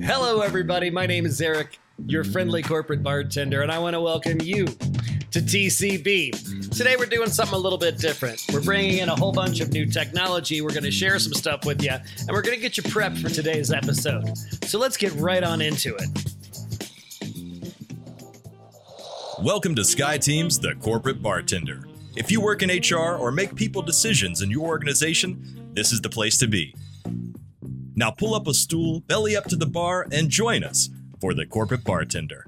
Hello, everybody. My name is Eric, your friendly corporate bartender, and I want to welcome you to TCB. Today, we're doing something a little bit different. We're bringing in a whole bunch of new technology. We're going to share some stuff with you, and we're going to get you prepped for today's episode. So let's get right on into it. Welcome to Skye Team's, The Corporate Bartender. If you work in HR or make people decisions in your organization, this is the place to be. Now pull up a stool, belly up to the bar, and join us for The Corporate Bartender.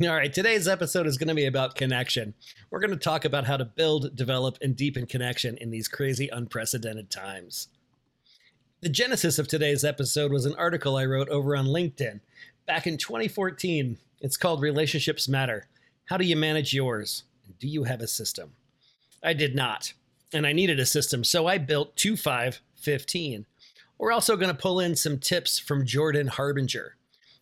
All right, today's episode is going to be about connection. We're going to talk about how to build, develop, and deepen connection in these crazy, unprecedented times. The genesis of today's episode was an article I wrote over on LinkedIn back in 2014. It's called Relationships Matter. How do you manage yours? Do you have a system? I did not, and I needed a system, so I built 2515. We're also going to pull in some tips from Jordan Harbinger.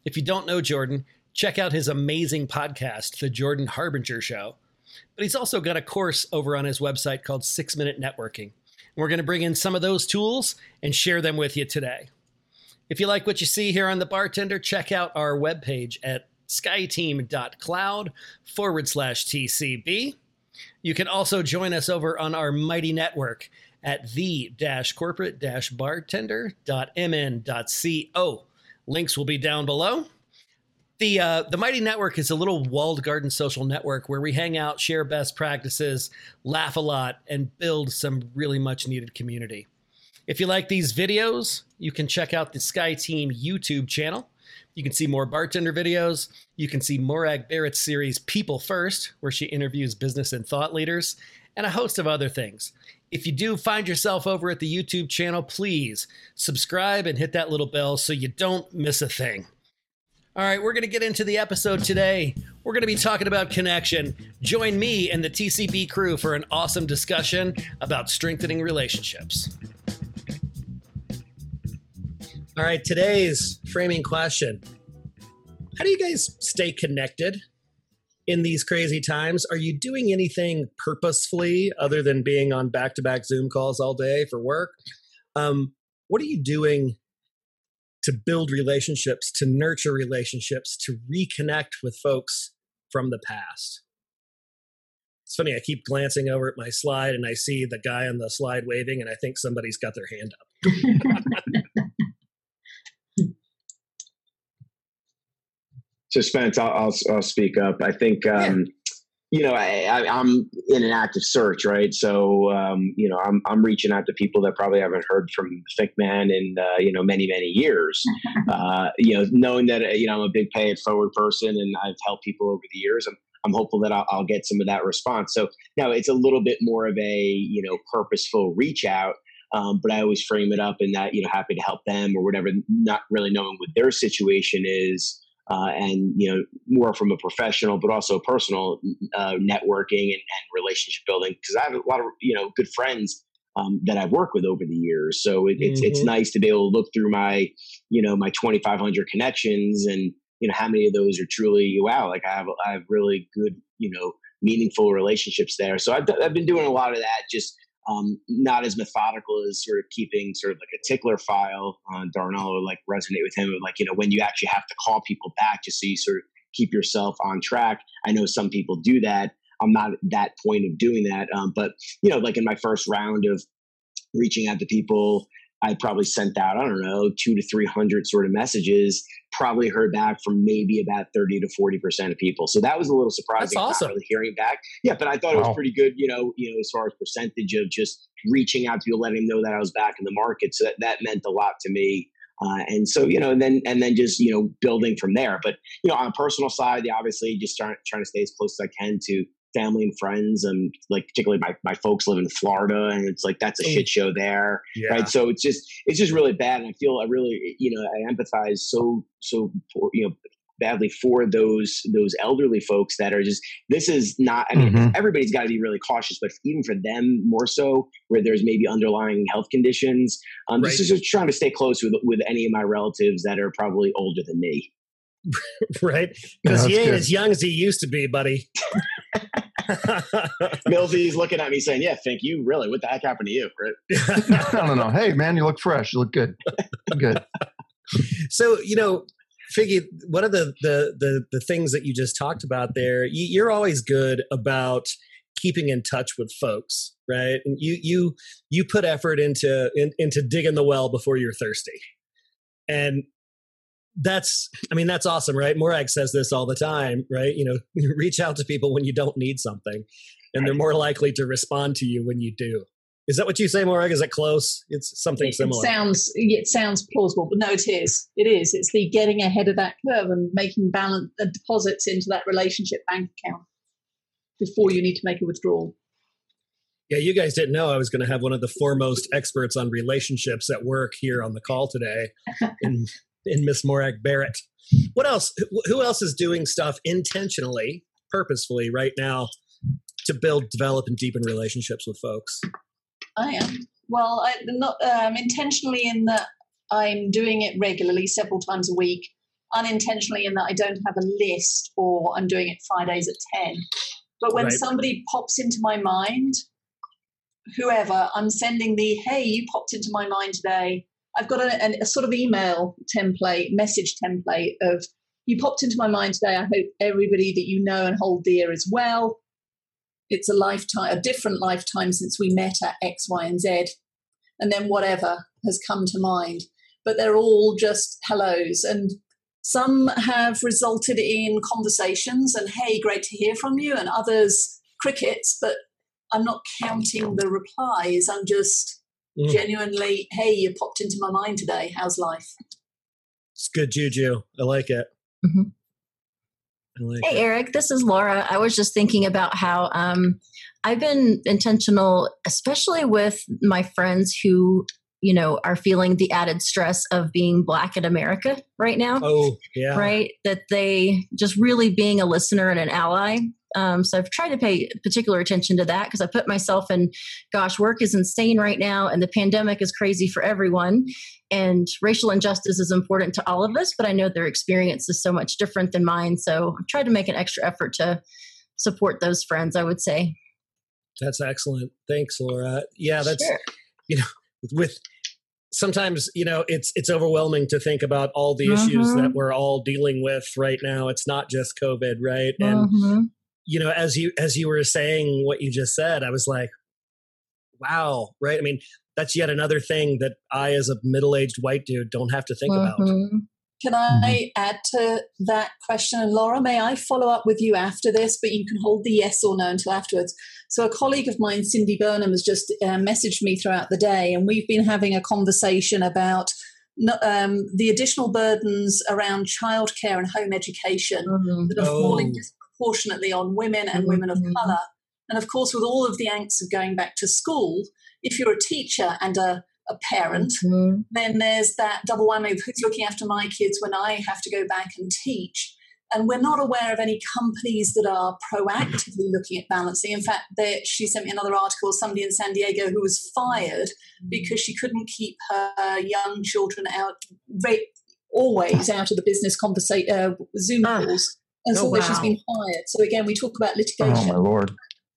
If you don't know Jordan, check out his amazing podcast, The Jordan Harbinger Show. But he's also got a course over on his website called Six Minute Networking. And we're going to bring in some of those tools and share them with you today. If you like what you see here on The Bartender, check out our webpage at skyeteam.cloud forward slash TCB. You can also join us over on our mighty network at the corporate bartender.mn.co. Links will be down below. The, uh, the Mighty Network is a little walled garden social network where we hang out, share best practices, laugh a lot, and build some really much needed community. If you like these videos, you can check out the Skye Team YouTube channel. You can see more bartender videos. You can see Morag Barrett's series People First, where she interviews business and thought leaders, and a host of other things. If you do find yourself over at the YouTube channel, please subscribe and hit that little bell so you don't miss a thing. All right, we're going to get into the episode today. We're going to be talking about connection. Join me and the TCB crew for an awesome discussion about strengthening relationships. All right, today's framing question How do you guys stay connected in these crazy times? Are you doing anything purposefully other than being on back to back Zoom calls all day for work? Um, what are you doing to build relationships, to nurture relationships, to reconnect with folks from the past? It's funny, I keep glancing over at my slide and I see the guy on the slide waving, and I think somebody's got their hand up. So Spence, I'll, I'll, I'll speak up. I think um, yeah. you know I, am in an active search, right? So um, you know I'm I'm reaching out to people that probably haven't heard from Think Man in uh, you know many many years. uh, you know, knowing that you know I'm a big pay it forward person and I've helped people over the years. I'm I'm hopeful that I'll, I'll get some of that response. So now it's a little bit more of a you know purposeful reach out. Um, but I always frame it up in that you know happy to help them or whatever, not really knowing what their situation is uh, and you know more from a professional but also personal uh, networking and, and, relationship building because I have a lot of you know good friends um, that I've worked with over the years. So it, it's mm-hmm. it's nice to be able to look through my you know my 2,500 connections and you know how many of those are truly wow like I have I have really good you know meaningful relationships there. So I've I've been doing a lot of that just um, not as methodical as sort of keeping sort of like a tickler file. Uh, Darnell would like resonate with him like, you know, when you actually have to call people back just so you sort of keep yourself on track. I know some people do that. I'm not at that point of doing that. Um, but, you know, like in my first round of reaching out to people, I probably sent out, I don't know, two to 300 sort of messages, probably heard back from maybe about 30 to 40% of people. So that was a little surprising. That's awesome. Really hearing back. Yeah, but I thought wow. it was pretty good, you know, you know, as far as percentage of just reaching out to people, letting them know that I was back in the market. So that, that meant a lot to me. Uh, and so, you know, and then, and then just, you know, building from there. But, you know, on a personal side, obviously just trying, trying to stay as close as I can to family and friends and like particularly my, my folks live in Florida and it's like that's a shit show there yeah. right so it's just it's just really bad and I feel I really you know I empathize so so you know badly for those those elderly folks that are just this is not I mean mm-hmm. everybody's got to be really cautious but even for them more so where there's maybe underlying health conditions um right. this is just trying to stay close with with any of my relatives that are probably older than me right because he ain't good. as young as he used to be buddy Millsy's looking at me saying, "Yeah, Fink, you really? What the heck happened to you?" Right? I don't know. Hey, man, you look fresh. You look good. good. So you know, Figgy, one of the, the the the things that you just talked about there, you, you're always good about keeping in touch with folks, right? And you you you put effort into in, into digging the well before you're thirsty, and that's I mean that's awesome, right? Morag says this all the time, right? You know, reach out to people when you don't need something, and they're more likely to respond to you when you do. Is that what you say, Morag? Is it close? It's something it, similar. It sounds it sounds plausible, but no, it is. It is. It's the getting ahead of that curve and making balance uh, deposits into that relationship bank account before you need to make a withdrawal. Yeah, you guys didn't know I was going to have one of the foremost experts on relationships at work here on the call today, in in Miss Morag Barrett. What else? Who else is doing stuff intentionally, purposefully right now to build, develop, and deepen relationships with folks? I am. Well, I not um, intentionally in that I'm doing it regularly, several times a week. Unintentionally in that I don't have a list or I'm doing it Fridays at ten. But when Right. somebody pops into my mind, whoever, I'm sending the hey, you popped into my mind today. I've got a, a, a sort of email template, message template of you popped into my mind today. I hope everybody that you know and hold dear is well. It's a lifetime, a different lifetime since we met at X, Y, and Z. And then whatever has come to mind. But they're all just hellos. And some have resulted in conversations and, hey, great to hear from you. And others, crickets. But I'm not counting the replies. I'm just Mm. genuinely, hey, you popped into my mind today. How's life? It's good juju. I like it. Mhm. I like Hey, it. Eric, this is Laura. I was just thinking about how um, I've been intentional, especially with my friends who, you know, are feeling the added stress of being Black in America right now, Oh, yeah. right? That they just really being a listener and an ally. Um, so I've tried to pay particular attention to that because I put myself in, gosh, work is insane right now, and the pandemic is crazy for everyone. And racial injustice is important to all of us, but I know their experience is so much different than mine. So I've tried to make an extra effort to support those friends, I would say. That's excellent. Thanks, Laura. Yeah, that's Sure. You know, with sometimes you know it's it's overwhelming to think about all the issues Mhm. that we're all dealing with right now it's not just covid right and Mhm. You know as you as you were saying what you just said i was like wow right i mean that's yet another thing that i as a middle-aged white dude don't have to think about Mhm. Can I add to that question? And Laura, may I follow up with you after this? But you can hold the yes or no until afterwards. So, a colleague of mine, Cindy Burnham, has just uh, messaged me throughout the day, and we've been having a conversation about um, the additional burdens around childcare and home education Mhm. that are Oh. falling disproportionately on women and women of Mhm. colour. And of course, with all of the angst of going back to school, if you're a teacher and a, a parent, Mhm. then there's that double whammy of who's looking after my kids when I have to go back and teach. And we're not aware of any companies that are proactively looking at balancing. In fact, there, she sent me another article, somebody in San Diego who was fired because she couldn't keep her young children out, always out of the business conversa- uh, Zoom Ah. calls. And Oh, so she's been fired. So again, we talk about oh, litigation. Oh my lord!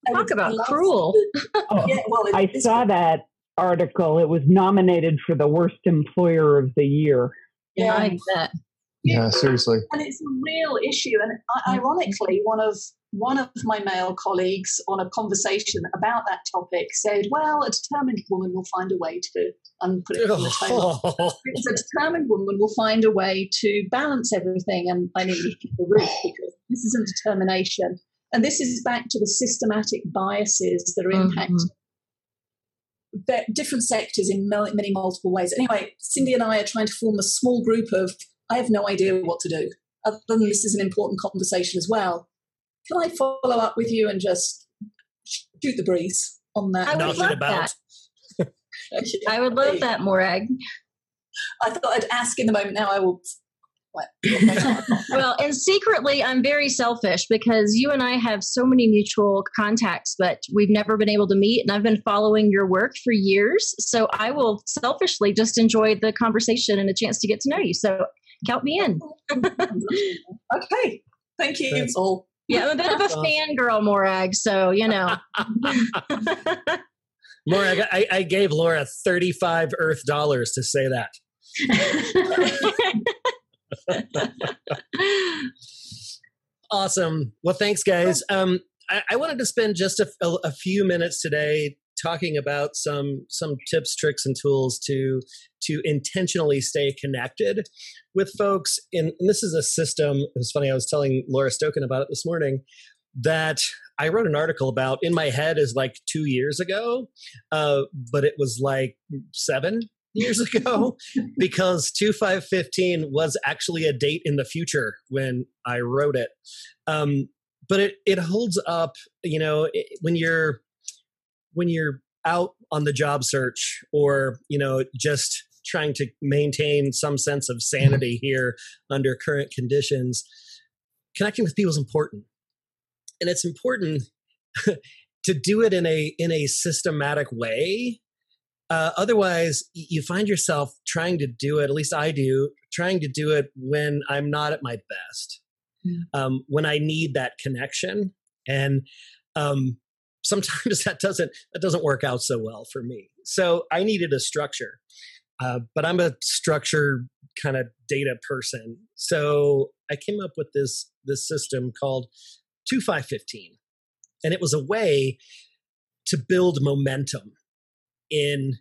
I Talk about love cruel. Oh, yeah, well, it- I saw that article. It was nominated for the worst employer of the year. Yeah, Yeah. Yeah, seriously. and it's a real issue. And ironically, one of one of my male colleagues on a conversation about that topic said, "Well, a determined woman will find a way to." And put it on the table. Because a determined woman will find a way to balance everything, and I hit the roof because this isn't determination, and this is back to the systematic biases that are mm-hmm. impacting ve- different sectors in many multiple ways. Anyway, Cindy and I are trying to form a small group of. I have no idea what to do. Other than this is an important conversation as well. Can I follow up with you and just shoot the breeze on that? I would Nothing love about. that. I would love that, Morag. I thought I'd ask in the moment. Now I will. Well, and secretly, I'm very selfish because you and I have so many mutual contacts, but we've never been able to meet. And I've been following your work for years. So I will selfishly just enjoy the conversation and a chance to get to know you. So count me in. okay. Thank you That's- all. Yeah, I'm a bit of a fangirl, Morag. So you know. Morag, I, I gave Laura 35 Earth dollars to say that. awesome. Well, thanks, guys. Um, I, I wanted to spend just a, a, a few minutes today talking about some some tips, tricks, and tools to to intentionally stay connected with folks. And, and this is a system. It was funny. I was telling Laura Stoken about it this morning that I wrote an article about in my head is like two years ago, uh, but it was like seven years ago because 2515 was actually a date in the future when I wrote it. Um, but it, it holds up, you know, it, when you're when you're out on the job search or you know just trying to maintain some sense of sanity here under current conditions connecting with people is important. And it's important to do it in a in a systematic way. Uh, otherwise you find yourself trying to do it at least i do trying to do it when i'm not at my best. Um, when i need that connection. And um, sometimes that doesn't that doesn't work out so well for me. So i needed a structure uh, but i'm a structure kind of data person. So i came up with this this system called 2515 and it was a way to build momentum in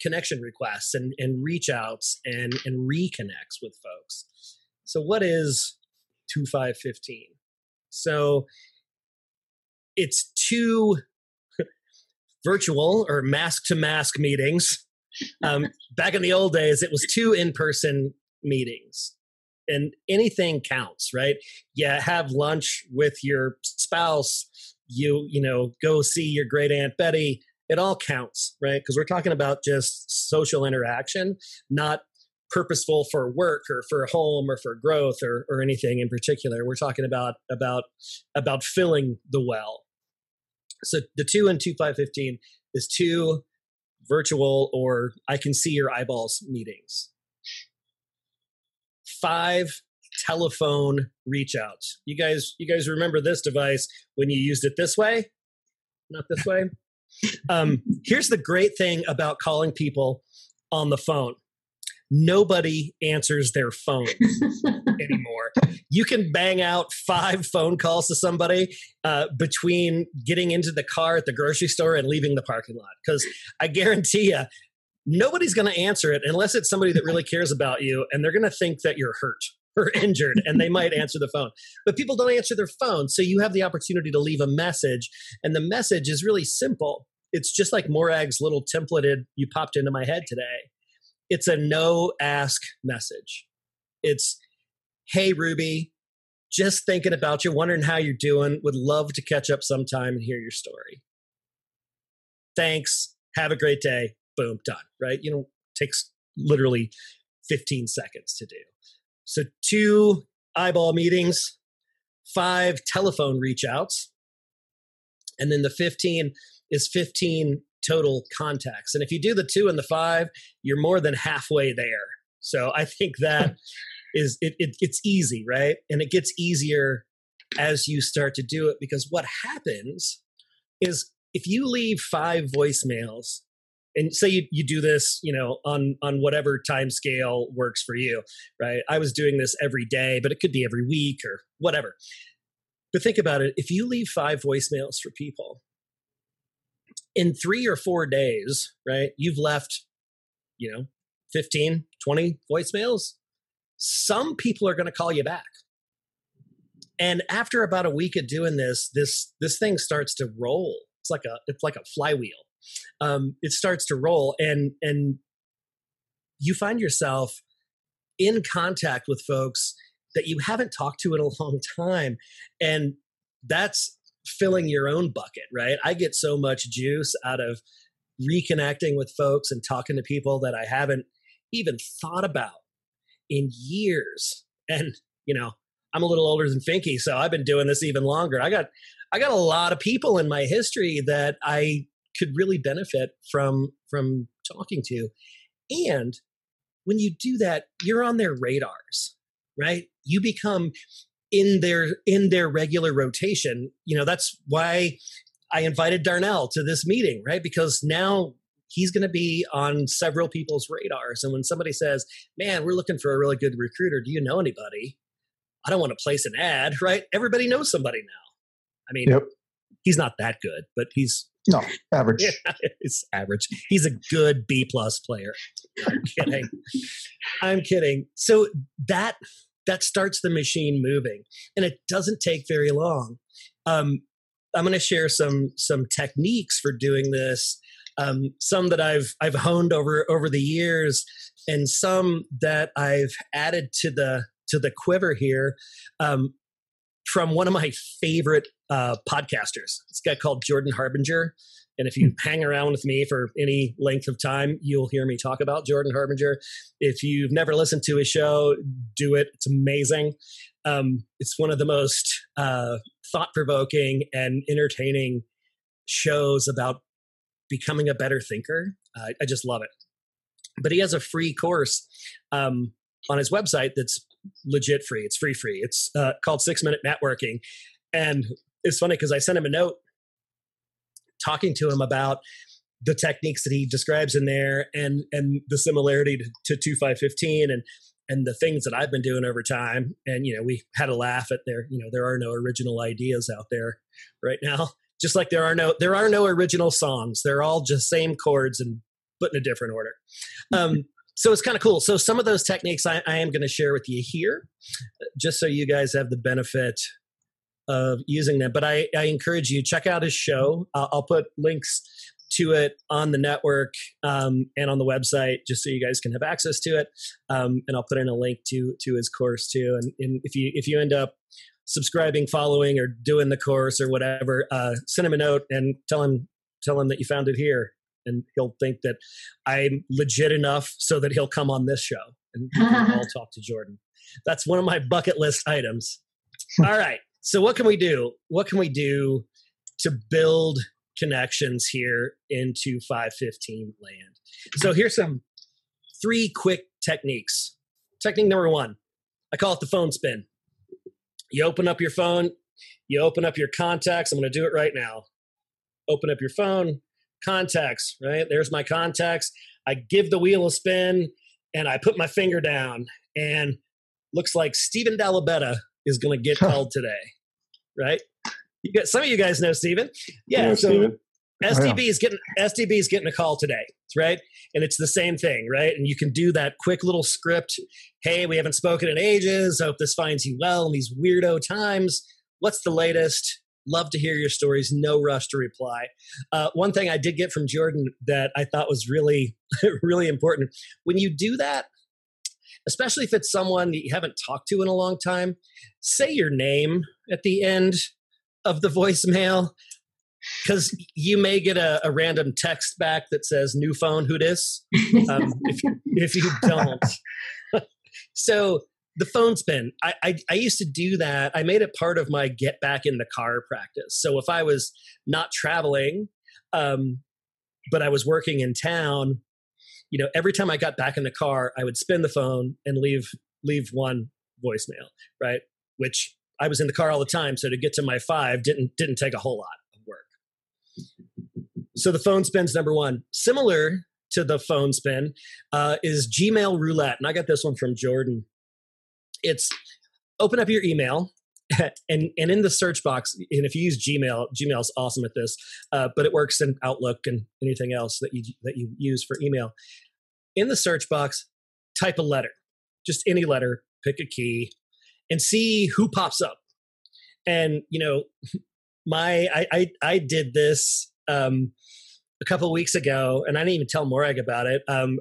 connection requests and, and reach outs and, and reconnects with folks. So what is 2515 so it's two virtual or mask to mask meetings. Um, back in the old days, it was two in person meetings, and anything counts, right? Yeah, have lunch with your spouse. You you know go see your great aunt Betty. It all counts, right? Because we're talking about just social interaction, not purposeful for work or for home or for growth or, or anything in particular. We're talking about about about filling the well so the two and two five fifteen is two virtual or I can see your eyeballs meetings. Five telephone reach outs. You guys, you guys remember this device when you used it this way? Not this way. Um, here's the great thing about calling people on the phone nobody answers their phone anymore. You can bang out five phone calls to somebody uh, between getting into the car at the grocery store and leaving the parking lot. Because I guarantee you, nobody's going to answer it unless it's somebody that really cares about you and they're going to think that you're hurt or injured and they might answer the phone. But people don't answer their phone. So you have the opportunity to leave a message. And the message is really simple. It's just like Morag's little templated, you popped into my head today it's a no ask message. It's, hey, Ruby, just thinking about you, wondering how you're doing, would love to catch up sometime and hear your story. Thanks. Have a great day. Boom, done. Right? You know, takes literally 15 seconds to do. So, two eyeball meetings, five telephone reach outs, and then the 15 is 15 total contacts. And if you do the two and the five, you're more than halfway there. So I think that is it, it, it's easy, right? And it gets easier as you start to do it because what happens is if you leave five voicemails and say you, you do this you know on on whatever time scale works for you right i was doing this every day but it could be every week or whatever but think about it if you leave five voicemails for people in three or four days, right, you've left, you know, 15, 20 voicemails. Some people are going to call you back. And after about a week of doing this, this this thing starts to roll. It's like a it's like a flywheel. Um, it starts to roll, and and you find yourself in contact with folks that you haven't talked to in a long time, and that's filling your own bucket, right? I get so much juice out of reconnecting with folks and talking to people that I haven't even thought about in years. And, you know, I'm a little older than Finky, so I've been doing this even longer. I got I got a lot of people in my history that I could really benefit from from talking to. And when you do that, you're on their radars, right? You become in their in their regular rotation. You know, that's why I invited Darnell to this meeting, right? Because now he's going to be on several people's radars. And when somebody says, "Man, we're looking for a really good recruiter. Do you know anybody?" I don't want to place an ad, right? Everybody knows somebody now. I mean, Yep. he's not that good, but he's No, average. yeah, it's average. He's a good B plus player. I'm kidding. I'm kidding. So that that starts the machine moving, and it doesn't take very long. Um, I'm going to share some some techniques for doing this. Um, some that I've I've honed over over the years, and some that I've added to the to the quiver here um, from one of my favorite uh, podcasters. This guy called Jordan Harbinger. And if you hang around with me for any length of time, you'll hear me talk about Jordan Harbinger. If you've never listened to his show, do it. It's amazing. Um, it's one of the most uh, thought provoking and entertaining shows about becoming a better thinker. Uh, I just love it. But he has a free course um, on his website that's legit free. It's free, free. It's uh, called Six Minute Networking. And it's funny because I sent him a note talking to him about the techniques that he describes in there and and the similarity to, to 2515 and and the things that I've been doing over time. And you know, we had a laugh at there. You know, there are no original ideas out there right now. Just like there are no there are no original songs. They're all just same chords and put in a different order. Um, so it's kind of cool. So some of those techniques I, I am going to share with you here, just so you guys have the benefit of using them. But I, I encourage you check out his show. I'll, I'll put links to it on the network um, and on the website, just so you guys can have access to it. Um, and I'll put in a link to to his course too. And, and if you if you end up subscribing, following, or doing the course or whatever, uh, send him a note and tell him tell him that you found it here, and he'll think that I'm legit enough so that he'll come on this show and I'll talk to Jordan. That's one of my bucket list items. All right. So what can we do? What can we do to build connections here into 515 land? So here's some three quick techniques. Technique number one, I call it the phone spin. You open up your phone, you open up your contacts. I'm going to do it right now. Open up your phone, contacts, right? There's my contacts. I give the wheel a spin and I put my finger down and looks like Stephen Dalabetta is going to get called today, right? You got some of you guys know Stephen. Yeah, Yeah, so Steven. SDB is getting SDB is getting a call today, right? And it's the same thing, right? And you can do that quick little script. Hey, we haven't spoken in ages. Hope this finds you well in these weirdo times. What's the latest? Love to hear your stories. No rush to reply. Uh, one thing I did get from Jordan that I thought was really, really important when you do that, especially if it's someone that you haven't talked to in a long time, say your name at the end of the voicemail because you may get a, a random text back that says new phone who dis? Um, if, if you don't. So the phone spin I, I i used to do that. I made it part of my get back in the car practice. So if i was not traveling um, but i was working in town you know every time i got back in the car i would spin the phone and leave leave one voicemail right which i was in the car all the time so to get to my five didn't didn't take a whole lot of work so the phone spin's number one. Similar to the phone spin uh, is Gmail roulette, and I got this one from Jordan. It's open up your email, and and in the search box, and if you use Gmail, Gmail's awesome at this, uh, but it works in Outlook and anything else that you that you use for email. In the search box, type a letter, just any letter, pick a key, and see who pops up. And you know, my I I, I did this um, a couple weeks ago, and I didn't even tell Morag about it. Um,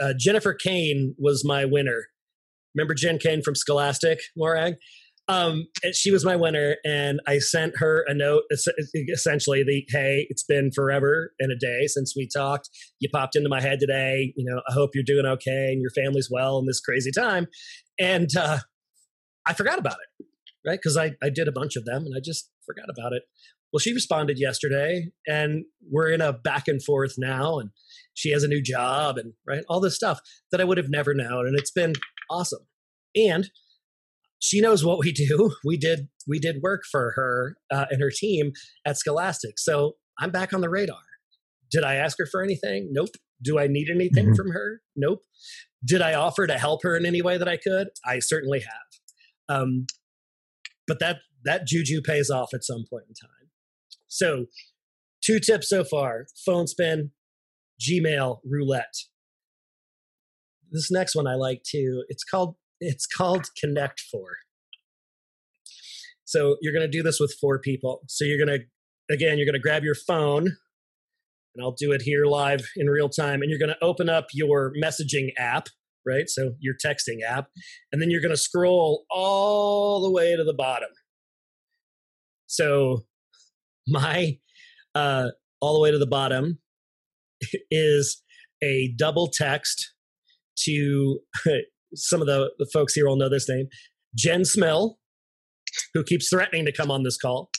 uh, Jennifer Kane was my winner. Remember Jen Kane from Scholastic, Morag? Um, she was my winner, and I sent her a note, essentially the "Hey, it's been forever and a day since we talked. You popped into my head today. You know, I hope you're doing okay and your family's well in this crazy time." And uh, I forgot about it, right? Because I I did a bunch of them, and I just forgot about it. Well, she responded yesterday, and we're in a back and forth now, and she has a new job, and right, all this stuff that I would have never known, and it's been awesome. And she knows what we do. We did we did work for her uh, and her team at Scholastic. So I'm back on the radar. Did I ask her for anything? Nope. Do I need anything Mhm. from her? Nope. Did I offer to help her in any way that I could? I certainly have. Um, but that that juju pays off at some point in time. So, two tips so far: phone spin, Gmail roulette. This next one I like too. It's called it's called Connect Four. So you're going to do this with four people. So you're going to again you're going to grab your phone and I'll do it here live in real time and you're going to open up your messaging app, right? So your texting app and then you're going to scroll all the way to the bottom. So my uh all the way to the bottom is a double text to some of the, the folks here will know this name Jen Smell, who keeps threatening to come on this call,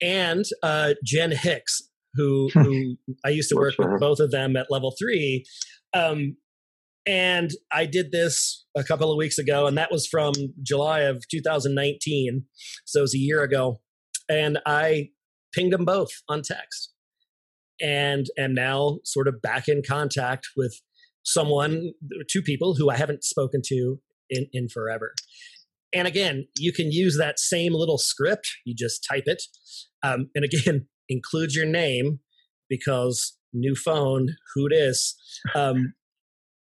and uh, Jen Hicks, who, who I used to work for with both of them at level three. Um, and I did this a couple of weeks ago, and that was from July of 2019. So it was a year ago. And I pinged them both on text and am now sort of back in contact with someone, two people who I haven't spoken to in, in forever. And again, you can use that same little script. You just type it. Um, and again, include your name because new phone, who it is. Um,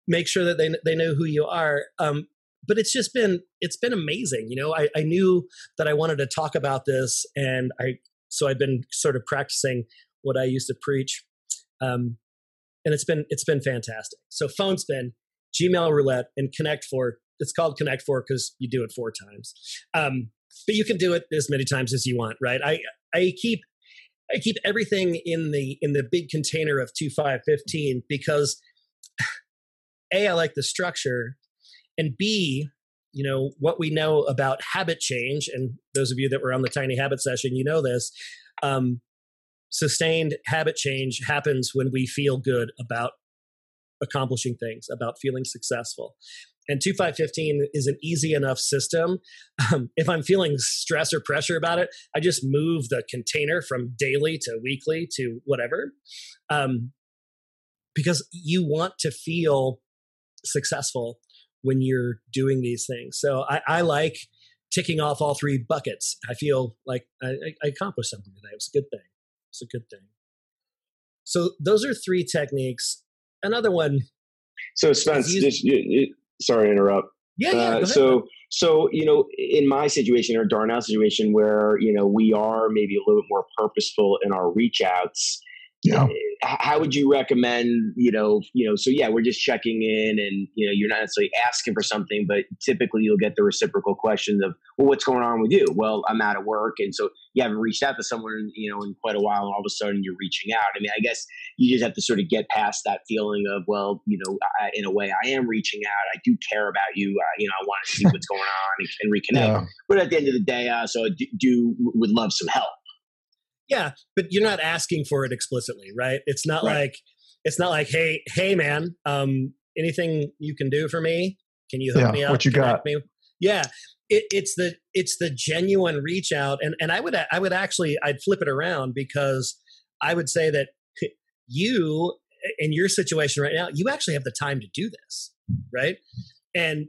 make sure that they, they know who you are. Um, but it's just been, it's been amazing. You know, I, I knew that I wanted to talk about this and I, so I've been sort of practicing what I used to preach. Um, and it's been, it's been fantastic. So phone spin, Gmail roulette and connect four. It's called connect four because you do it four times. Um, but you can do it as many times as you want, right? I, I keep, I keep everything in the, in the big container of two, five, 15 because a, I like the structure and B, you know, what we know about habit change, and those of you that were on the tiny habit session, you know this. Um, sustained habit change happens when we feel good about accomplishing things, about feeling successful. And 2515 is an easy enough system. Um, if I'm feeling stress or pressure about it, I just move the container from daily to weekly to whatever. Um, because you want to feel successful when you're doing these things. So I, I like ticking off all three buckets. I feel like I, I- accomplished something today. It was a good thing. It's a good thing. So those are three techniques. Another one, So Spence, Use- just you, you, sorry to interrupt. yeah, yeah. Uh, so so you know, in my situation or Darnell's situation, where you know we are maybe a little bit more purposeful in our reach outs. Yeah. How would you recommend, you know, you know, so yeah, we're just checking in and, you know, you're not necessarily asking for something, but typically you'll get the reciprocal question of, well, what's going on with you? Well, I'm out of work. And so you haven't reached out to someone, you know, in quite a while. And all of a sudden you're reaching out. I mean, I guess you just have to sort of get past that feeling of, well, you know, I, in a way I am reaching out. I do care about you. Uh, you know, I want to see what's going on and, and reconnect. Yeah. But at the end of the day, uh, so I do, do would love some help. Yeah, but you're not asking for it explicitly, right? It's not Right. like it's not like, hey, hey, man, um, anything you can do for me? Can you hook Yeah, me up? what you got? Me? Yeah, it, it's the it's the genuine reach out, and and I would I would actually I'd flip it around because I would say that you in your situation right now, you actually have the time to do this, right? And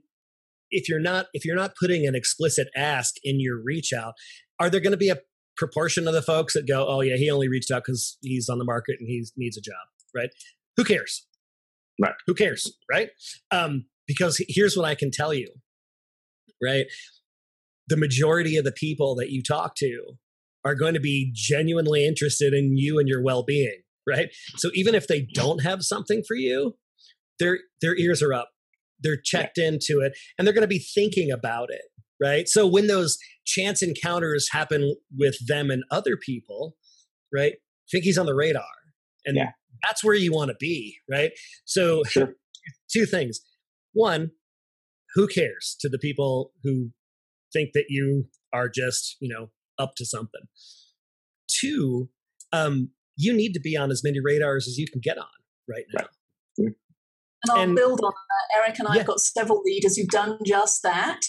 if you're not if you're not putting an explicit ask in your reach out, are there going to be a proportion of the folks that go, "Oh yeah, he only reached out because he's on the market and he needs a job," right? Who cares? Right. Who cares, right? Um, because here's what I can tell you, right? The majority of the people that you talk to are going to be genuinely interested in you and your well-being, right? So even if they don't have something for you, their their ears are up. They're checked into it and they're going to be thinking about it, right? So when those chance encounters happen with them and other people, right? Think he's on the radar. And Yeah. that's where you want to be, right? So Sure. two things. One, who cares to the people who think that you are just, you know, up to something. Two, um, you need to be on as many radars as you can get on right now. Right. And I'll And- build on that. Eric and I Yeah. have got several leaders who've done just that.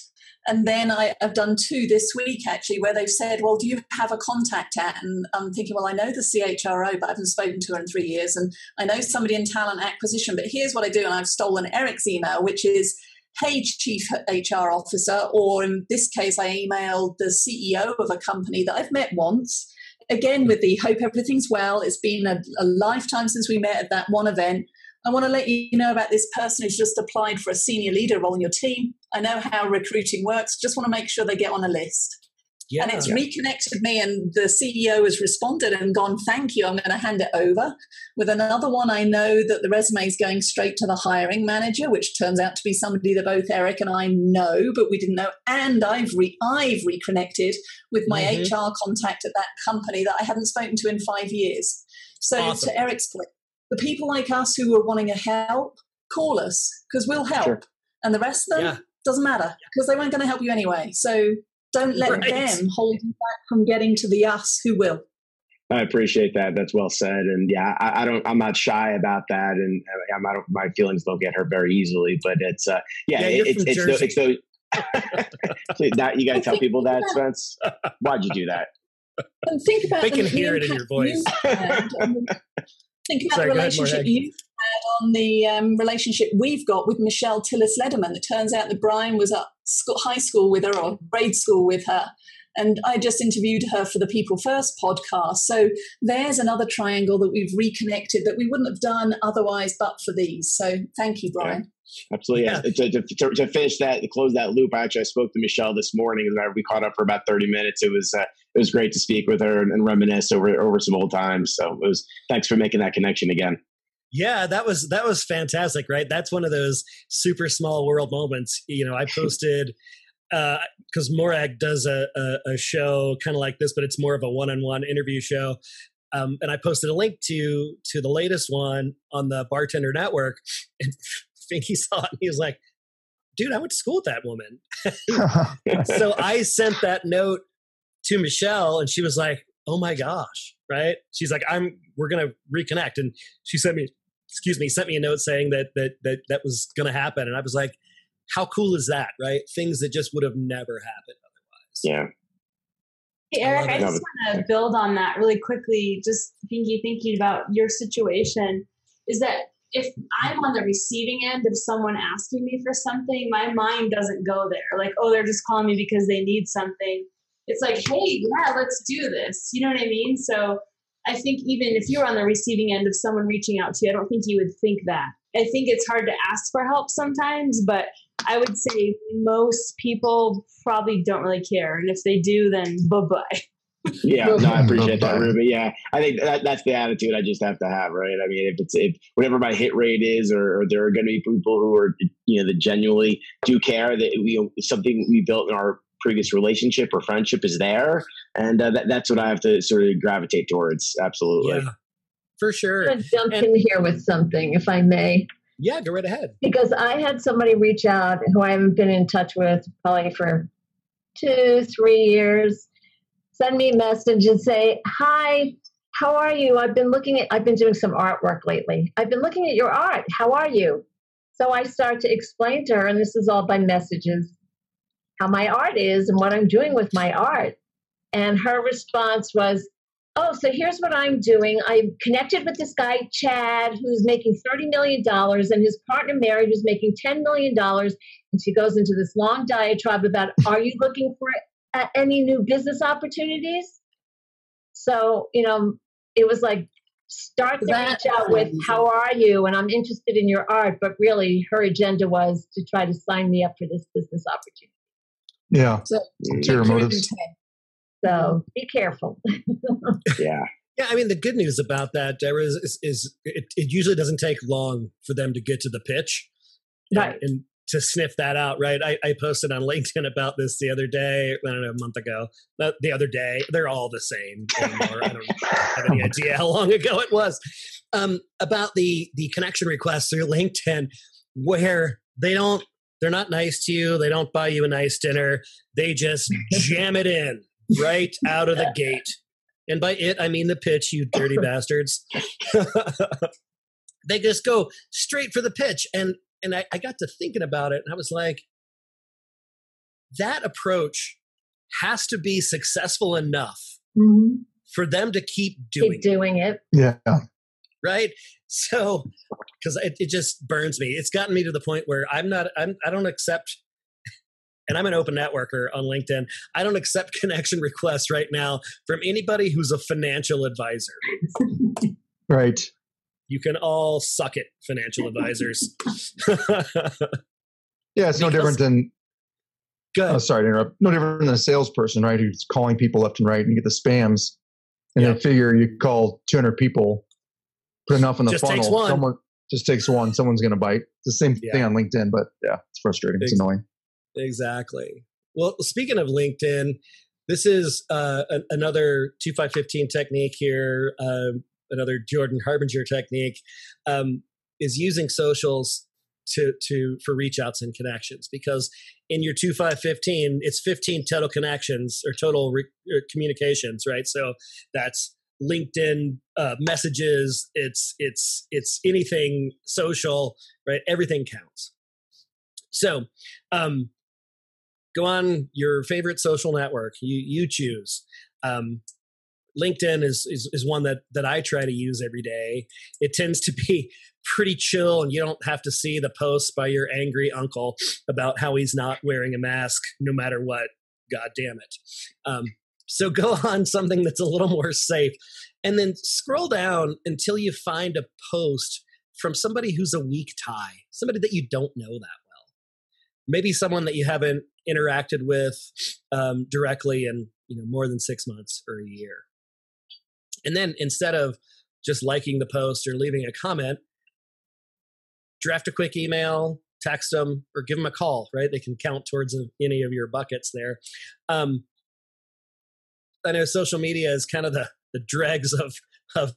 And then I, have done two this week actually, where they've said, "Well, do you have a contact at?" And I'm thinking, "Well, I know the CHRO, but I haven't spoken to her in three years, and I know somebody in talent acquisition. But here's what I do, and I've stolen Eric's email, which is." Hey, Chief HR Officer, or in this case, I emailed the CEO of a company that I've met once, again with the hope everything's well. It's been a, a, lifetime since we met at that one event. I want to let you know about this person who's just applied for a senior leader role in your team. I know how recruiting works. Just want to make sure they get on a list. Yeah. And it's reconnected me, and the CEO has responded and gone, Thank you, I'm going to hand it over. With another one, I know that the resume is going straight to the hiring manager, which turns out to be somebody that both Eric and I know, but we didn't know. And I've, re- I've reconnected with my mm-hmm. HR contact at that company that I hadn't spoken to in five years. So, awesome. to Eric's point, the people like us who are wanting a help, call us because we'll help. Sure. And the rest of them yeah. doesn't matter because they weren't going to help you anyway. So don't let right. them hold you back from getting to the us who will. I appreciate that. That's well said. And yeah, I, I don't. I'm not shy about that. And I'm, I don't. My feelings don't get hurt very easily. But it's uh, yeah, yeah it, it's, it's, it's those. that you got to tell people that, Spence. Why'd you do that? And think about they can hear it in your voice. Think about Sorry, the relationship you've had on the um, relationship we've got with Michelle Tillis Lederman. It turns out that Brian was at school, high school with her or grade school with her. And I just interviewed her for the People First podcast. So there's another triangle that we've reconnected that we wouldn't have done otherwise but for these. So thank you, Brian. Yeah, absolutely. Yeah. To, to, to, finish that, to close that loop, actually, I spoke to Michelle this morning. We caught up for about 30 minutes. It was, uh, it was great to speak with her and, and reminisce over, over some old times. So it was, thanks for making that connection again. Yeah, that was that was fantastic, right? That's one of those super small world moments. You know, I posted because uh, Morag does a, a, a show kind of like this, but it's more of a one-on-one interview show. Um, and I posted a link to to the latest one on the Bartender Network, and Finky saw it. And he was like, "Dude, I went to school with that woman." so I sent that note to Michelle, and she was like, "Oh my gosh!" Right? She's like, "I'm we're gonna reconnect," and she sent me excuse me, sent me a note saying that that that that was going to happen, and I was like, how cool is that, right? Things that just would have never happened otherwise. Yeah. Hey, Eric, I, I just want to build on that really quickly. Just thinking, thinking about your situation, is that if I'm on the receiving end of someone asking me for something, my mind doesn't go there. Like, oh, they're just calling me because they need something. It's like, hey, yeah, let's do this. You know what I mean? So I think even if you're on the receiving end of someone reaching out to you, I don't think you would think that. I think it's hard to ask for help sometimes, but I would say most people probably don't really care. And if they do, then bye bye. yeah, no, I appreciate that, Ruby. Yeah, I think that, that's the attitude I just have to have, right? I mean, if it's if whatever my hit rate is, or, or there are going to be people who are you know that genuinely do care that we something we built in our previous relationship or friendship is there, and uh, that, that's what I have to sort of gravitate towards. Absolutely, yeah, for sure. I'm jump and, in here with something, if I may. Yeah, go right ahead. Because I had somebody reach out who I haven't been in touch with probably for two, three years. Send me a message and say, "Hi, how are you? I've been looking at. I've been doing some artwork lately. I've been looking at your art. How are you?" So I start to explain to her, and this is all by messages how my art is and what I'm doing with my art. And her response was, Oh, so here's what I'm doing. I connected with this guy, Chad, who's making $30 million, and his partner, Mary, who's making $10 million. And she goes into this long diatribe about Are you looking for uh, any new business opportunities? So, you know, it was like, start to reach out with how are you and i'm interested in your art but really her agenda was to try to sign me up for this business opportunity yeah. So, Ulterior motives. So be careful. yeah. Yeah, I mean the good news about that, Deborah, is, is, is it, it, usually doesn't take long for them to get to the pitch, right? And, and to sniff that out, right? I, I, posted on LinkedIn about this the other day, I don't know, a month ago. But the other day, they're all the same anymore. I don't have any idea how long ago it was. Um, about the the connection requests through LinkedIn, where they don't they're not nice to you. They don't buy you a nice dinner. They just jam it in right out of the gate. And by it, I mean the pitch, you dirty bastards. they just go straight for the pitch. And and I, I got to thinking about it, and I was like, that approach has to be successful enough Mhm. for them to keep doing Keep doing it. Yeah. right so because it, it just burns me it's gotten me to the point where i'm not I'm, i don't accept and i'm an open networker on linkedin i don't accept connection requests right now from anybody who's a financial advisor Right. you can all suck it financial advisors Yeah, it's no Because- different than oh, sorry to interrupt. No different than a salesperson, right? Who's calling people left and right and you get the spams. And Yeah. they figure you call 200 people, put enough in the Just funnel. takes one. Someone just takes one. Someone's going to bite. It's the same Yeah. thing on LinkedIn, but yeah, it's frustrating. It's annoying. Exactly. Well, speaking of LinkedIn, this is uh, a- another 2515 technique here, um, another Jordan Harbinger technique, um, is using socials to to for reach outs and connections because in your 2515 it's 15 total connections or total re- communications right so that's linkedin uh, messages it's it's it's anything social right? Everything counts. So um go on your favorite social network you you choose. Um, linkedin is, is is one that that i try to use every day. It tends to be pretty chill and you don't have to see the posts by your angry uncle about how he's not wearing a mask no matter what god damn it. Um, so go on something that's a little more safe and then scroll down until you find a post from somebody who's a weak tie somebody that you don't know that well. Maybe someone that you haven't interacted with um, directly in you know more than six months or a year. And then instead of just liking the post or leaving a comment draft a quick email text them or give them a call right? They can count towards any of your buckets there. Um, i know social media is kind of the, the dregs of, of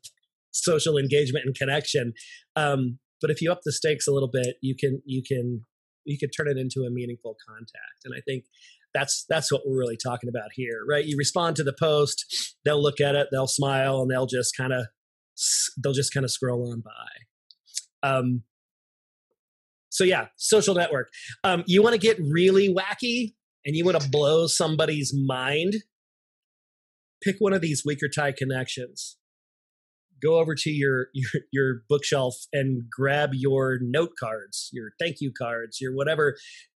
social engagement and connection um, but if you up the stakes a little bit you can you can you can turn it into a meaningful contact and i think that's that's what we're really talking about here right? You respond to the post they'll look at it they'll smile and they'll just kind of they'll just kind of scroll on by. Um so yeah social network. Um you want to get really wacky and you want to blow somebody's mind pick one of these weaker tie connections. Go over to your, your your bookshelf and grab your note cards your thank you cards your whatever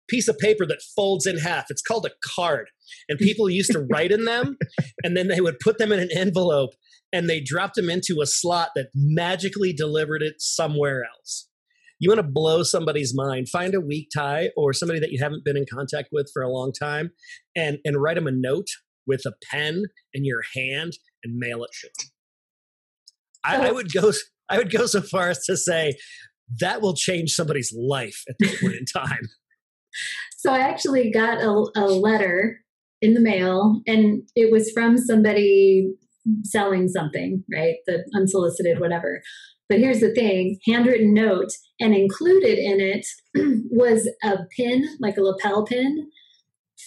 piece of paper that folds in half. It's called a card. And people used to write in them and then they would put them in an envelope and they dropped them into a slot that magically delivered it somewhere else. You want to blow somebody's mind find a weak tie or somebody that you haven't been in contact with for a long time and and write them a note with a pen in your hand and mail it to them. I, I oh. would go i would go so far as to say that will change somebody's life at this point in time. So I actually got a, a letter in the mail, and it was from somebody selling something, right? The unsolicited, mm-hmm. whatever. But here's the thing handwritten note, and included in it was a pin, like a lapel pin,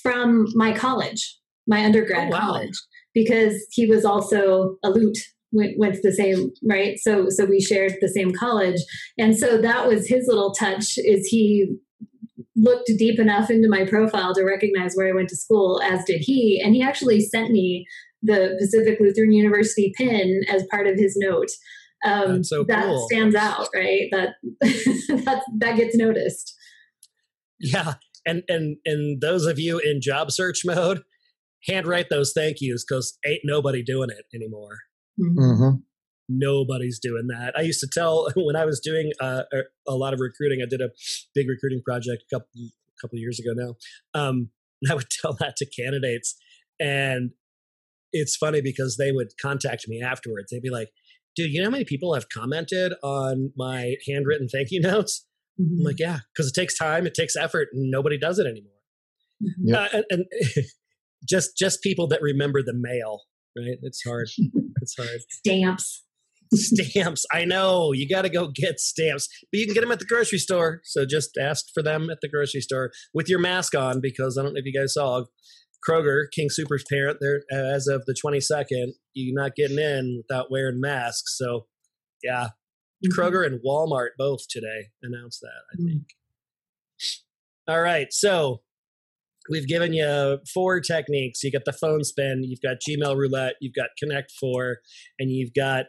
from my college, my undergrad Oh, wow. college, because he was also a Lute. Went, went to the same right so so we shared the same college and so that was his little touch is he looked deep enough into my profile to recognize where I went to school, as did he. And he actually sent me the Pacific Lutheran University pin as part of his note. Um, so that cool. stands out, right? That that that gets noticed. Yeah, and and and those of you in job search mode, handwrite those thank yous because ain't nobody doing it anymore. Mm-hmm. Nobody's doing that. I used to tell when I was doing uh, a, a lot of recruiting. I did a big recruiting project a couple couple years ago now. Um, and I would tell that to candidates, and it's funny because they would contact me afterwards. They'd be like, "Dude, you know how many people have commented on my handwritten thank you notes?" Mm-hmm. I'm like, "Yeah, because it takes time, it takes effort, and nobody does it anymore." Yep. Uh, and, and just just people that remember the mail, right? It's hard. It's hard. Stamps. stamps. I know you got to go get stamps, but you can get them at the grocery store. So just ask for them at the grocery store with your mask on, because I don't know if you guys saw Kroger, King Soopers' parent. There, uh, as of the twenty second, you're not getting in without wearing masks. So, yeah, mm-hmm. Kroger and Walmart both today announced that. I mm-hmm. think. All right, so we've given you four techniques. You got the phone spin, you've got Gmail roulette, you've got Connect Four, and you've got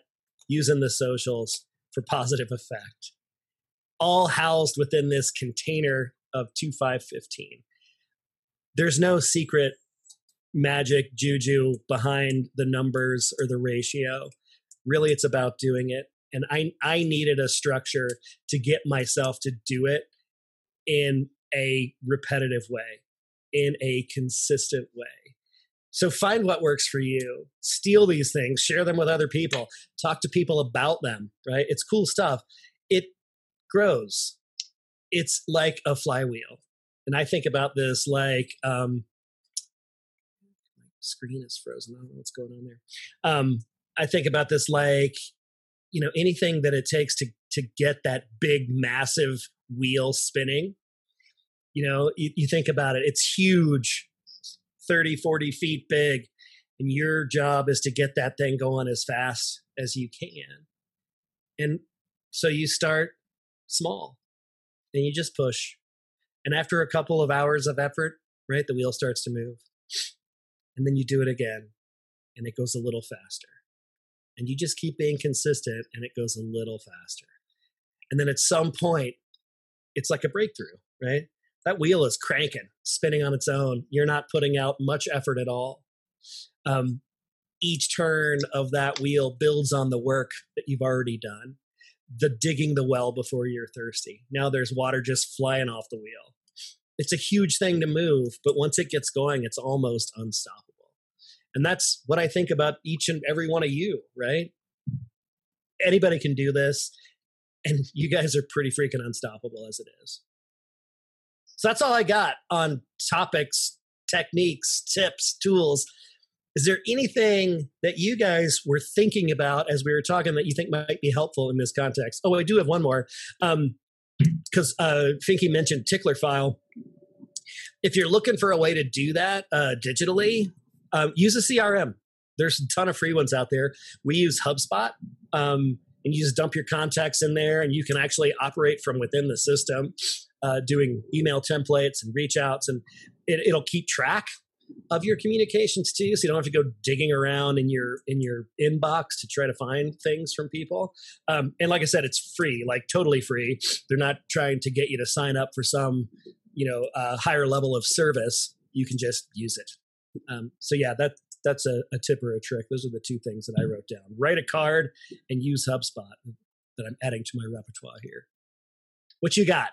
using the socials for positive effect. All housed within this container of 2515. There's no secret magic juju behind the numbers or the ratio. Really, it's about doing it. And I, I needed a structure to get myself to do it in a repetitive way, in a consistent way. So find what works for you. Steal these things, share them with other people, talk to people about them, right? It's cool stuff. It grows. It's like a flywheel. And I think about this like um screen is frozen. I don't know what's going on there. Um I think about this like you know anything that it takes to to get that big massive wheel spinning you know you, you think about it it's huge 30 40 feet big and your job is to get that thing going as fast as you can. And so you start small and you just push. And after a couple of hours of effort right the wheel starts to move. And then you do it again and it goes a little faster. And you just keep being consistent and it goes a little faster. And then at some point it's like a breakthrough right that wheel is cranking, spinning on its own. You're not putting out much effort at all. Um, each turn of that wheel builds on the work that you've already done. The digging the well before you're thirsty. Now there's water just flying off the wheel. It's a huge thing to move, but once it gets going, it's almost unstoppable. And that's what I think about each and every one of you, right? Anybody can do this, and you guys are pretty freaking unstoppable as it is. So that's all I got on topics, techniques, tips, tools. Is there anything that you guys were thinking about as we were talking that you think might be helpful in this context? Oh, I do have one more. Because um, uh, Finky mentioned Tickler File. If you're looking for a way to do that uh, digitally, um, use a CRM. There's a ton of free ones out there. We use HubSpot. Um, and you just dump your contacts in there and you can actually operate from within the system uh, doing email templates and reach outs and it, it'll keep track of your communications too so you don't have to go digging around in your in your inbox to try to find things from people. Um, and like i said it's free like totally free. They're not trying to get you to sign up for some you know uh, higher level of service. You can just use it. Um, so yeah that that's a, a tip or a trick. Those are the two things that i wrote down. Write a card and use hubspot that i'm adding to my repertoire here. What you got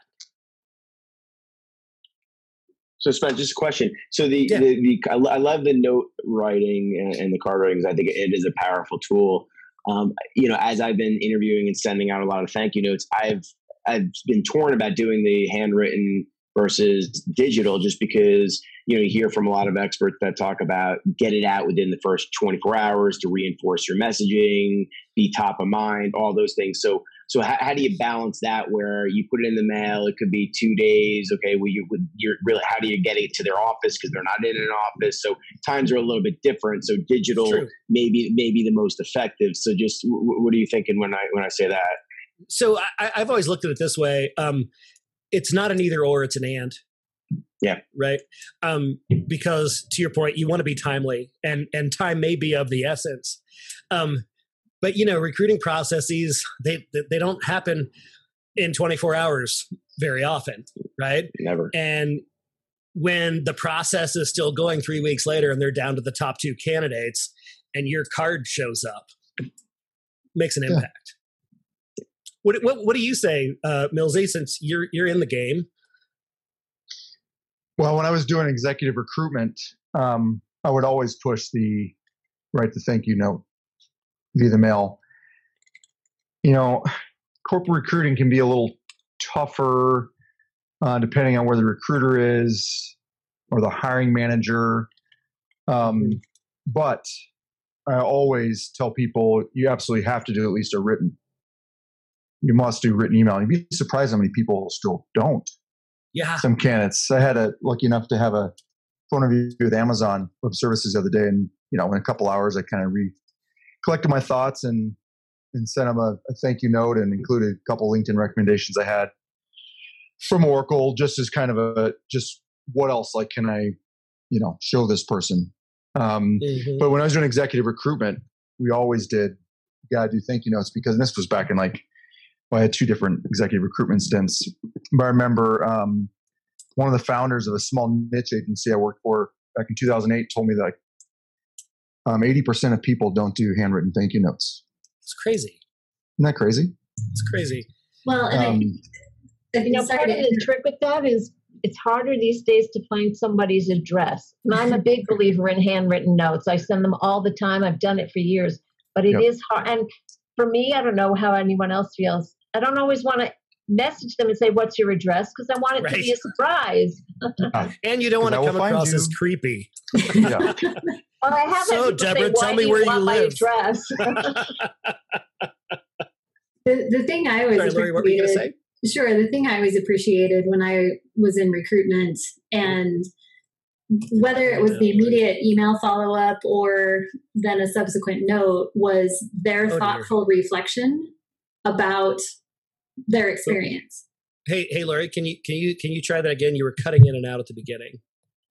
so, Spencer, just a question. So, the, yeah. the, the I love the note writing and, and the card writing because I think it is a powerful tool. Um, you know, as I've been interviewing and sending out a lot of thank you notes, I've I've been torn about doing the handwritten versus digital, just because you know you hear from a lot of experts that talk about get it out within the first 24 hours to reinforce your messaging, be top of mind, all those things. So so how, how, do you balance that where you put it in the mail? It could be two days. Okay, well, you would you're really how do you get it to their office because they're not in an office? So times are a little bit different. So digital maybe maybe the most effective. So just w- what are you thinking when I when I say that? So I, have always looked at it this way. Um, it's not an either or; it's an and. Yeah. Right. Um, because to your point, you want to be timely, and and time may be of the essence. Um, but you know recruiting processes they they don't happen in 24 hours very often right? Never. And when the process is still going three weeks later and they're down to the top two candidates and your card shows up makes an impact. Yeah. what, what, what do you say uh, millsy since you're you're in the game? Well when i was doing executive recruitment um, i would always push the write the thank you note via the mail. You know, corporate recruiting can be a little tougher uh, depending on where the recruiter is or the hiring manager. Um, mm-hmm. but I always tell people you absolutely have to do at least a written. You must do written email. You'd be surprised how many people still don't. Yeah. Some candidates. I had a lucky enough to have a phone interview with Amazon Web Services the other day, and you know, in a couple hours, I kind of re collected my thoughts and and sent them a, a, thank you note and included a couple LinkedIn recommendations I had from Oracle, just as kind of a just what else like can I, you know, show this person? Um, Mhm. But when I was doing executive recruitment, we always did gotta do thank you notes because this was back in like well, I had two different executive recruitment stints. But I remember um, one of the founders of a small niche agency I worked for back in 2008 told me that um, 80% of people don't do handwritten thank you notes. It's crazy. Isn't that crazy? It's crazy. Well, and I Um, think, I You know, part of the trick with that is it's harder these days to find somebody's address. And I'm a big believer in handwritten notes. I send them all the time. I've done it for years, but it is Yep. hard. And for me, I don't know how anyone else feels. I don't always want to message them and say, "What's your address?" Because I want it to be a surprise. And you don't want to come across you. as creepy. yeah. Well, I have So, had people say, Deborah, tell me do you where want you my live." address?" the, the thing I always Sorry, Lori, what were you going to say? Sure. The thing I always appreciated when I was in recruitment and whether it was the immediate email follow up or then a subsequent note was their Oh, dear. thoughtful reflection about their experience. Hey, hey, Lori, can you can you can you try that again? You were cutting in and out at the beginning.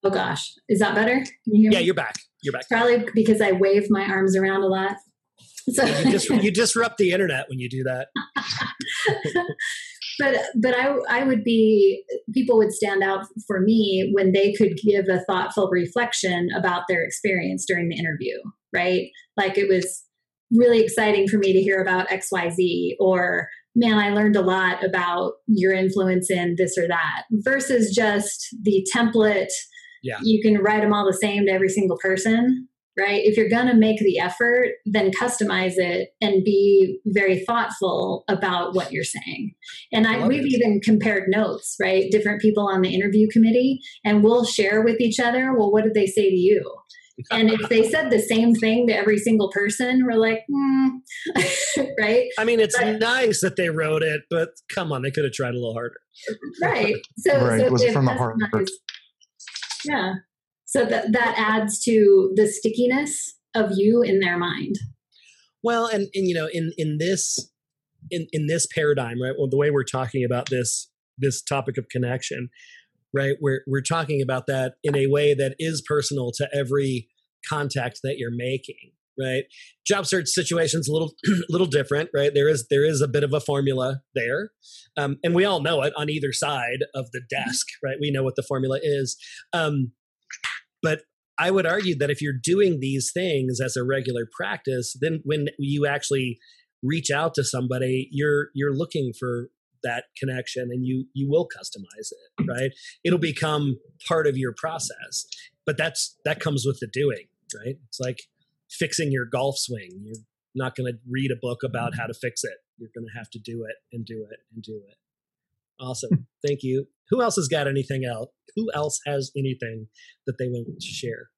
Oh gosh, is that better? Can you hear Yeah, me? you're back. You're back. Probably because I wave my arms around a lot. So You, dis- you disrupt the internet when you do that. but but I I would be people would stand out for me when they could give a thoughtful reflection about their experience during the interview, right? Like it was really exciting for me to hear about XYZ or man, I learned a lot about your influence in this or that versus just the template. Yeah. you can write them all the same to every single person right? If you're going to make the effort then customize it and be very thoughtful about what you're saying. And i Love we've it. even compared notes right? Different people on the interview committee and we'll share with each other well what did they say to you and if they said the same thing to every single person we're like hmm. right I mean, it's But- nice that they wrote it, but come on, they could have tried a little harder. right so, Right. so Was it they've from the heart? customized- yeah so that that adds to the stickiness of you in their mind Well, and, and you know, in in this in in this paradigm, right? Well, the way we're talking about this this topic of connection, right? We're we're talking about that in a way that is personal to every contact that you're making, right? Job search situations a little little different, right? There is there is a bit of a formula there, um, and we all know it on either side of the desk, right? We know what the formula is, um, but I would argue that if you're doing these things as a regular practice, then when you actually reach out to somebody, you're you're looking for that connection and you you will customize it, mm. right? It'll become part of your process. But that's that comes with the doing, right? It's like fixing your golf swing. You're not going to read a book about how to fix it. You're going to have to do it and do it and do it. Awesome. Thank you. Who else has got anything else? Who else has anything that they want to share?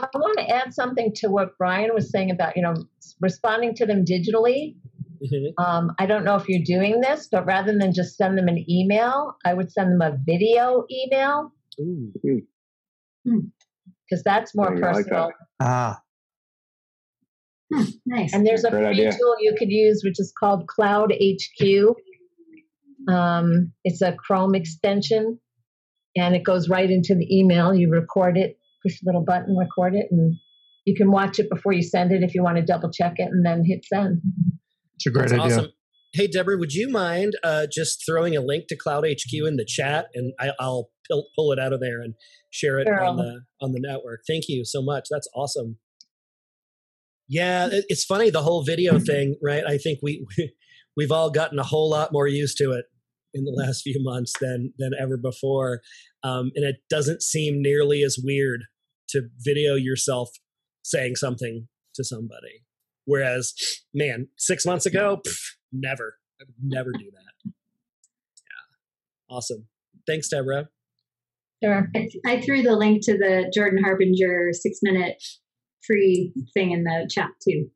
I want to add something to what Brian was saying about, you know, responding to them digitally. Mhm. Um, I don't know if you're doing this, but rather than just send them an email, I would send them a video email Ooh. because that's more Hmm. I like that. personal. Ah, Hmm, nice and there's a Great free idea. tool you could use, which is called Cloud HQ. Um, it's a Chrome extension, and it goes right into the email. You record it, push the little button, record it, and you can watch it before you send it if you want to double check it, and then hit send. It's a great That's idea. awesome. Hey, Deborah, would you mind uh, just throwing a link to Cloud HQ in the chat, and I, I'll pull, pull it out of there and share it on the on the network. Thank you so much. That's awesome. Yeah, it, it's funny the whole video thing, right? I think we we've all gotten a whole lot more used to it in the last few months than than ever before, um, and it doesn't seem nearly as weird to video yourself saying something to somebody. Whereas, man, six months ago, pff, never, I would never do that. Yeah, awesome. Thanks, Deborah. Sure. I, I threw the link to the jordan harbinger six minute free thing in the chat too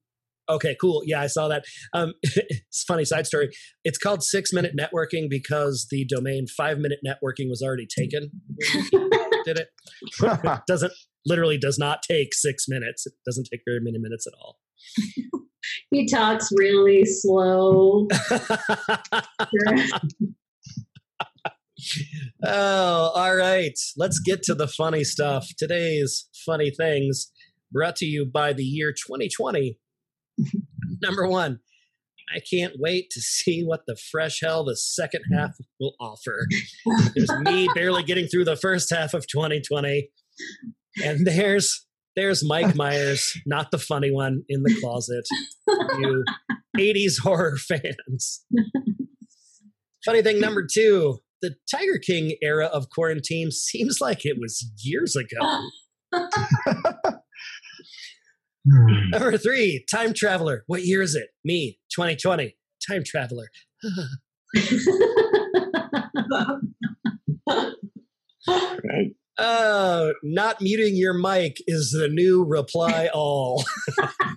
Okay, cool. Yeah, I saw that. Um, it's a funny side story. It's called Six Minute Networking because the domain Five Minute Networking was already taken. Did it? doesn't literally does not take six minutes. It doesn't take very many minutes at all. he talks really slow Oh, all right. Let's get to the funny stuff. Today's funny things brought to you by the year 2020. Number one, I can't wait to see what the fresh hell the second mm. half will offer. There's me barely getting through the first half of 2020. And there's there's Mike Myers, not the funny one in the closet. You 80s horror fans. Funny thing number two, the Tiger King era of quarantine seems like it was years ago. Hmm. Number three, time traveler. What year is it? Me, 2020. Time traveler. Right. Oh, not muting your mic is the new reply all.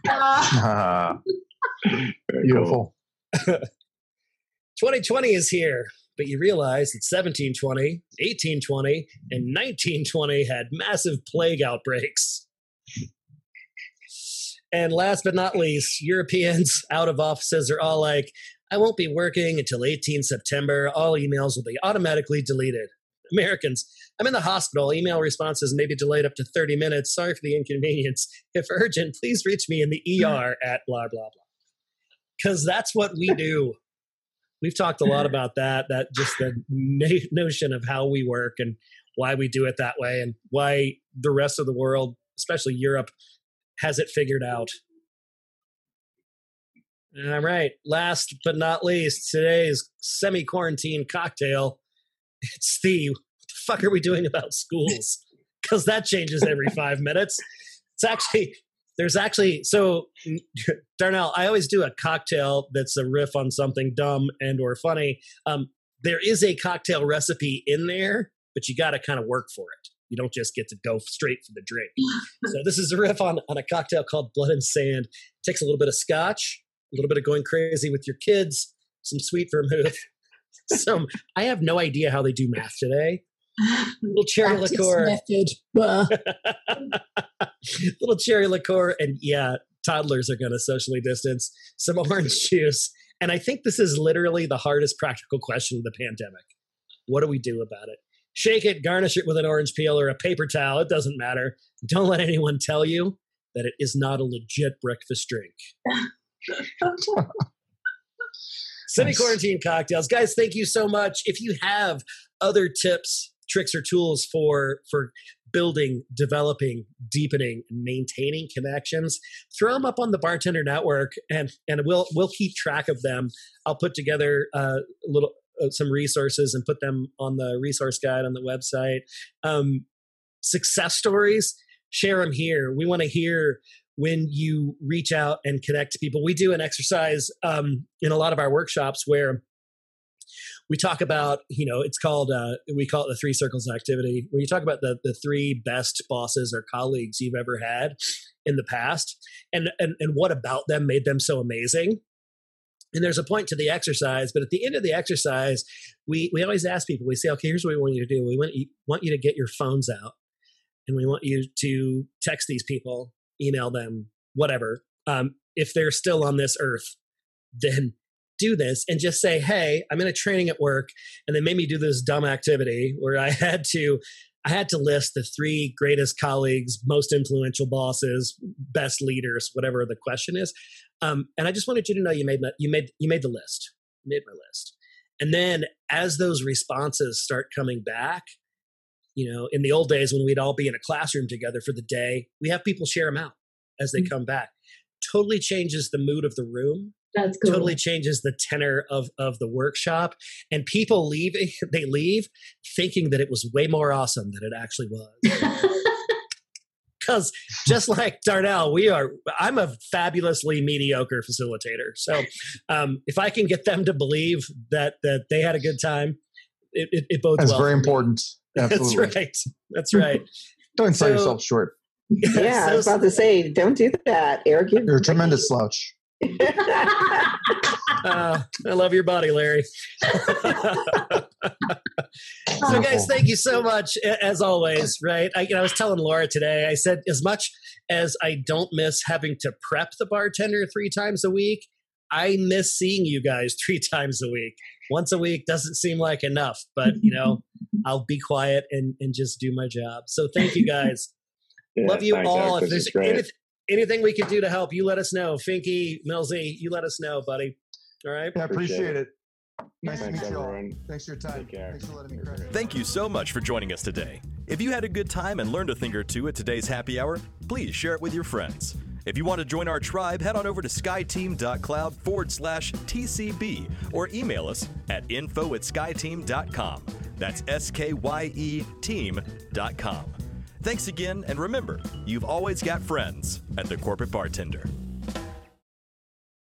Beautiful. 2020 is here, but you realize that 1720, 1820, and 1920 had massive plague outbreaks. And last but not least, Europeans out of offices are all like, I won't be working until 18 September. All emails will be automatically deleted. Americans, I'm in the hospital. Email responses may be delayed up to 30 minutes. Sorry for the inconvenience. If urgent, please reach me in the ER at blah, blah, blah. Because that's what we do. We've talked a lot about that, that just the na- notion of how we work and why we do it that way and why the rest of the world, especially Europe, has it figured out. All right. Last but not least, today's semi quarantine cocktail. It's the what the fuck are we doing about schools? Because that changes every five minutes. It's actually, there's actually, so Darnell, I always do a cocktail that's a riff on something dumb and or funny. Um, there is a cocktail recipe in there, but you got to kind of work for it. You don't just get to go straight for the drink. so this is a riff on, on a cocktail called Blood and Sand. takes a little bit of scotch, a little bit of going crazy with your kids, some sweet vermouth, some. I have no idea how they do math today. Little cherry Practice liqueur. Little cherry liqueur, and yeah, toddlers are going to socially distance. Some orange juice, and I think this is literally the hardest practical question of the pandemic. What do we do about it? Shake it, garnish it with an orange peel or a paper towel. It doesn't matter. Don't let anyone tell you that it is not a legit breakfast drink. Semi quarantine cocktails. Guys, thank you so much. If you have other tips, tricks, or tools for for building, developing, deepening, maintaining connections, throw them up on the bartender network and and we'll we'll keep track of them. I'll put together uh, a little some resources and put them on the resource guide on the website. Um, success stories, share them here. We want to hear when you reach out and connect to people. We do an exercise um, in a lot of our workshops where we talk about, you know, it's called, uh, we call it the three circles activity, where you talk about the, the three best bosses or colleagues you've ever had in the past and, and, and what about them made them so amazing. And there's a point to the exercise, but at the end of the exercise, we, we always ask people, we say, okay, here's what we want you to do. We want you, want you to get your phones out and we want you to text these people email them, whatever. Um, if they're still on this earth, then do this and just say, "Hey, I'm in a training at work, and they made me do this dumb activity where I had to." I had to list the three greatest colleagues, most influential bosses, best leaders, whatever the question is, um, and I just wanted you to know you made my, you made you made the list, you made my list, and then as those responses start coming back, you know, in the old days when we'd all be in a classroom together for the day, we have people share them out as they come back. Totally changes the mood of the room. That's cool. Totally changes the tenor of of the workshop, and people leave. They leave thinking that it was way more awesome than it actually was. Because just like Darnell, we are. I'm a fabulously mediocre facilitator. So um, if I can get them to believe that that they had a good time, it, it, it bodes That's well. very important. Absolutely. That's right. That's right. Don't sell So- yourself short. Yeah, I was about to say, don't do that, Eric. You're, You're a tremendous slouch. Uh, I love your body, Larry. so, guys, thank you so much as always. Right? I, I was telling Laura today. I said as much as I don't miss having to prep the bartender three times a week, I miss seeing you guys three times a week. Once a week doesn't seem like enough, but you know, I'll be quiet and and just do my job. So thank you guys. Yeah, Love you all. If there's is great. anyth- anything we can do to help, you let us know. Finky, Millsy, you let us know, buddy. All right. Yeah, I appreciate, Appreciate it. Nice Thanks, to meet you all. Thanks for your time. Take care. Thanks for letting me crash. Thank you so much for joining us today. If you had a good time and learned a thing or two at today's happy hour, please share it with your friends. If you want to join our tribe, head on over to skyeteam.cloud forward slash TCB or email us at info at skyeteam.com. That's S K Y E team.com. Thanks again, and remember, you've always got friends at the Corporate Bartender.